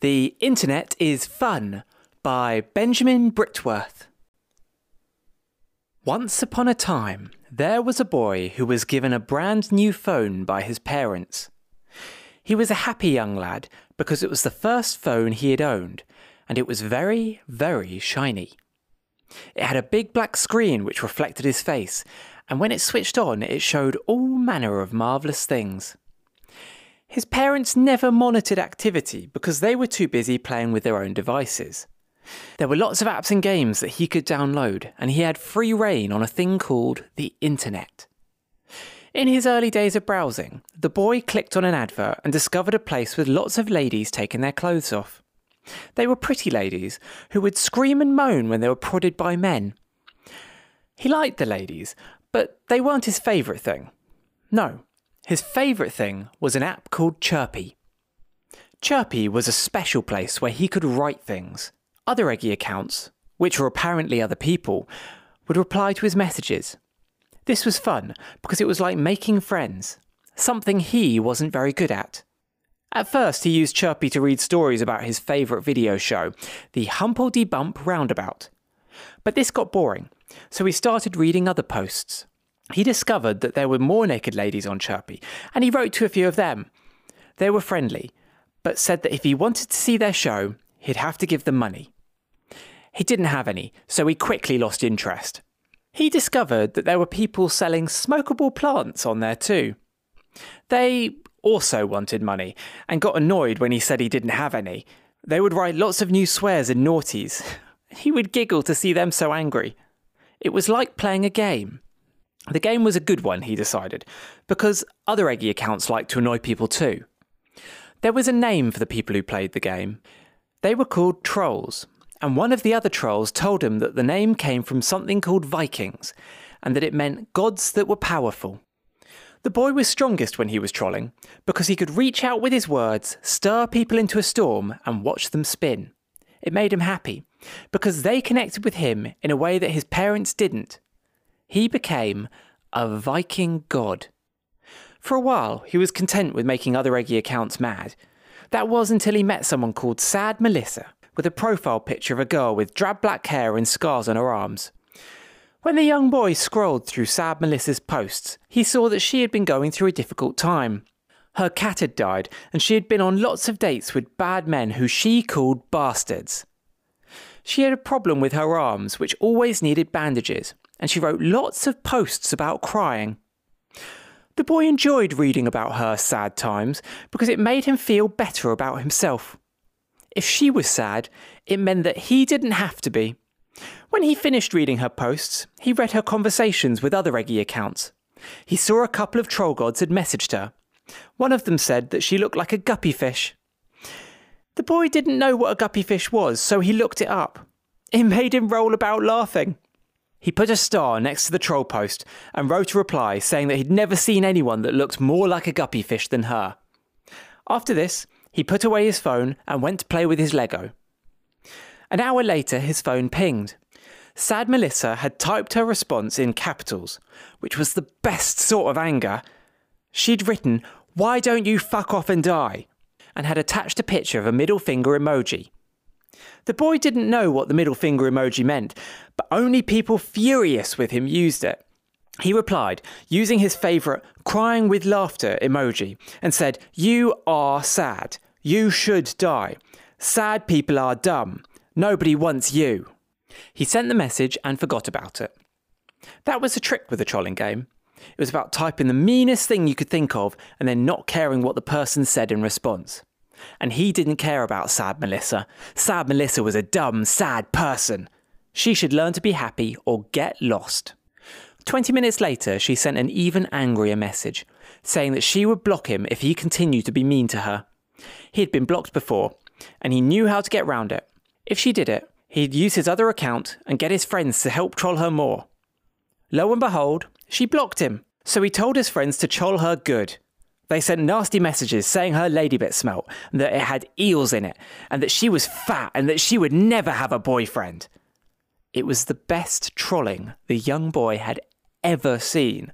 The Internet is Fun by Benjamin Britworth. Once upon a time, there was a boy who was given a brand new phone by his parents. He was a happy young lad because it was the first phone he had owned, and it was very, very shiny. It had a big black screen which reflected his face, and when it switched on, it showed all manner of marvellous things. His parents never monitored activity because they were too busy playing with their own devices. There were lots of apps and games that he could download, and he had free rein on a thing called the Internet. In his early days of browsing, the boy clicked on an advert and discovered a place with lots of ladies taking their clothes off. They were pretty ladies who would scream and moan when they were prodded by men. He liked the ladies, but they weren't his favourite thing. No, his favourite thing was an app called Chirpy. Chirpy was a special place where he could write things. Other Eggy accounts, which were apparently other people, would reply to his messages. This was fun because it was like making friends, something he wasn't very good at. At first, he used Chirpy to read stories about his favourite video show, the Humpledy Bump Roundabout. But this got boring, so he started reading other posts he discovered that there were more naked ladies on Chirpy, and he wrote to a few of them. They were friendly, but said that if he wanted to see their show, he'd have to give them money. He didn't have any, so he quickly lost interest. He discovered that there were people selling smokable plants on there too. They also wanted money and got annoyed when he said he didn't have any. They would write lots of new swears and naughties. He would giggle to see them so angry. It was like playing a game. The game was a good one, he decided, because other Eggy accounts liked to annoy people too. There was a name for the people who played the game. They were called trolls, and one of the other trolls told him that the name came from something called Vikings, and that it meant gods that were powerful. The boy was strongest when he was trolling, because he could reach out with his words, stir people into a storm, and watch them spin. It made him happy, because they connected with him in a way that his parents didn't, he became a Viking god. For a while, he was content with making other Eggy accounts mad. That was until he met someone called Sad Melissa, with a profile picture of a girl with drab black hair and scars on her arms. When the young boy scrolled through Sad Melissa's posts, he saw that she had been going through a difficult time. Her cat had died, and she had been on lots of dates with bad men who she called bastards. She had a problem with her arms, which always needed bandages, and she wrote lots of posts about crying. The boy enjoyed reading about her sad times because it made him feel better about himself. If she was sad, it meant that he didn't have to be. When he finished reading her posts, he read her conversations with other Eggy accounts. He saw a couple of troll gods had messaged her. One of them said that she looked like a guppy fish. The boy didn't know what a guppy fish was, so he looked it up. It made him roll about laughing. He put a star next to the troll post and wrote a reply saying that he'd never seen anyone that looked more like a guppy fish than her. After this, he put away his phone and went to play with his Lego. An hour later, his phone pinged. Sad Melissa had typed her response in capitals, which was the best sort of anger. She'd written, Why don't you fuck off and die? and had attached a picture of a middle finger emoji. The boy didn't know what the middle finger emoji meant, but only people furious with him used it. He replied, using his favourite crying with laughter emoji, and said, You are sad. You should die. Sad people are dumb. Nobody wants you. He sent the message and forgot about it. That was the trick with the trolling game. It was about typing the meanest thing you could think of and then not caring what the person said in response. And he didn't care about sad Melissa. Sad Melissa was a dumb, sad person. She should learn to be happy or get lost. 20 minutes later, she sent an even angrier message, saying that she would block him if he continued to be mean to her. He had been blocked before, and he knew how to get round it. If she did it, he'd use his other account and get his friends to help troll her more. Lo and behold, she blocked him, so he told his friends to troll her good. They sent nasty messages saying her ladybit smelt, that it had eels in it, and that she was fat, and that she would never have a boyfriend. It was the best trolling the young boy had ever seen.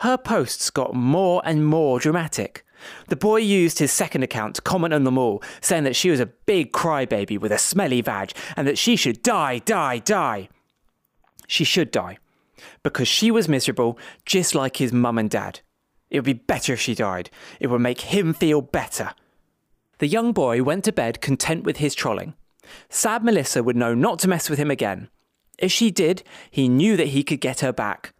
Her posts got more and more dramatic. The boy used his second account to comment on them all, saying that she was a big crybaby with a smelly vag and that she should die, die, die. She should die, because she was miserable just like his mum and dad. It would be better if she died. It would make him feel better. The young boy went to bed content with his trolling. Sad Melissa would know not to mess with him again. If she did, he knew that he could get her back.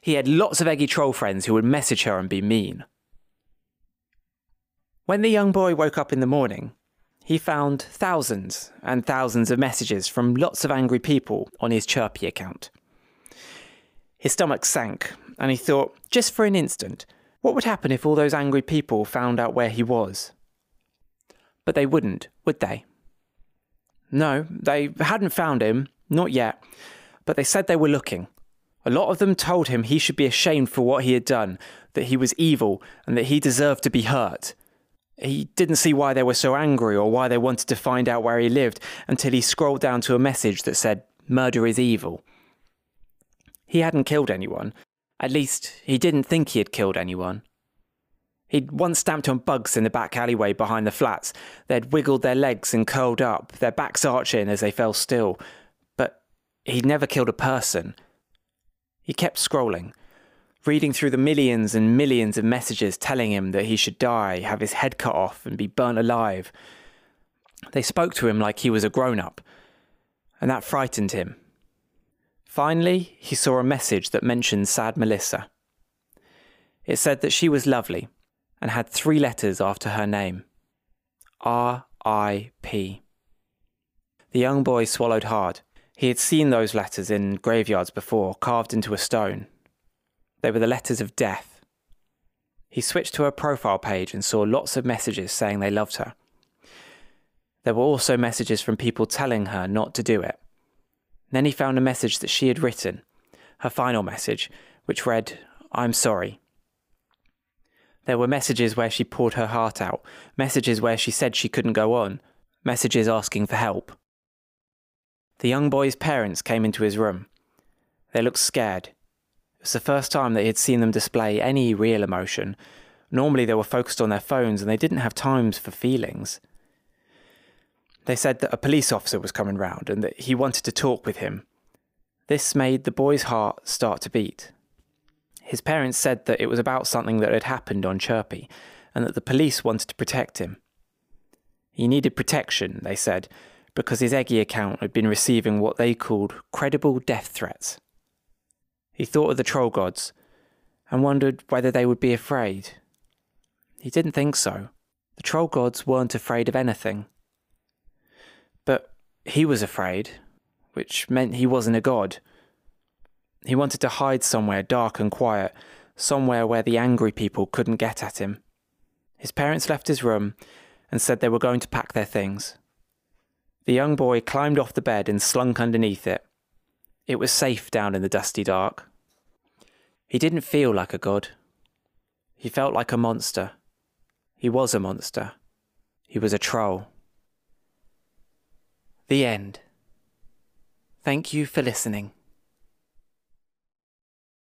He had lots of eggy troll friends who would message her and be mean. When the young boy woke up in the morning, he found thousands and thousands of messages from lots of angry people on his Chirpy account. His stomach sank, and he thought, just for an instant, what would happen if all those angry people found out where he was? But they wouldn't, would they? No, they hadn't found him, not yet, but they said they were looking. A lot of them told him he should be ashamed for what he had done, that he was evil, and that he deserved to be hurt. He didn't see why they were so angry or why they wanted to find out where he lived until he scrolled down to a message that said, Murder is evil. He hadn't killed anyone. At least, he didn't think he had killed anyone. He'd once stamped on bugs in the back alleyway behind the flats. They'd wiggled their legs and curled up, their backs arching as they fell still. But he'd never killed a person. He kept scrolling, reading through the millions and millions of messages telling him that he should die, have his head cut off, and be burnt alive. They spoke to him like he was a grown up, and that frightened him. Finally, he saw a message that mentioned sad Melissa. It said that she was lovely and had three letters after her name R I P. The young boy swallowed hard. He had seen those letters in graveyards before, carved into a stone. They were the letters of death. He switched to her profile page and saw lots of messages saying they loved her. There were also messages from people telling her not to do it. Then he found a message that she had written, her final message, which read, I'm sorry. There were messages where she poured her heart out, messages where she said she couldn't go on, messages asking for help. The young boy's parents came into his room. They looked scared. It was the first time that he had seen them display any real emotion. Normally they were focused on their phones and they didn't have times for feelings. They said that a police officer was coming round and that he wanted to talk with him. This made the boy's heart start to beat. His parents said that it was about something that had happened on Chirpy and that the police wanted to protect him. He needed protection, they said, because his Eggy account had been receiving what they called credible death threats. He thought of the troll gods and wondered whether they would be afraid. He didn't think so. The troll gods weren't afraid of anything. He was afraid, which meant he wasn't a god. He wanted to hide somewhere dark and quiet, somewhere where the angry people couldn't get at him. His parents left his room and said they were going to pack their things. The young boy climbed off the bed and slunk underneath it. It was safe down in the dusty dark. He didn't feel like a god. He felt like a monster. He was a monster. He was a troll. The end. Thank you for listening.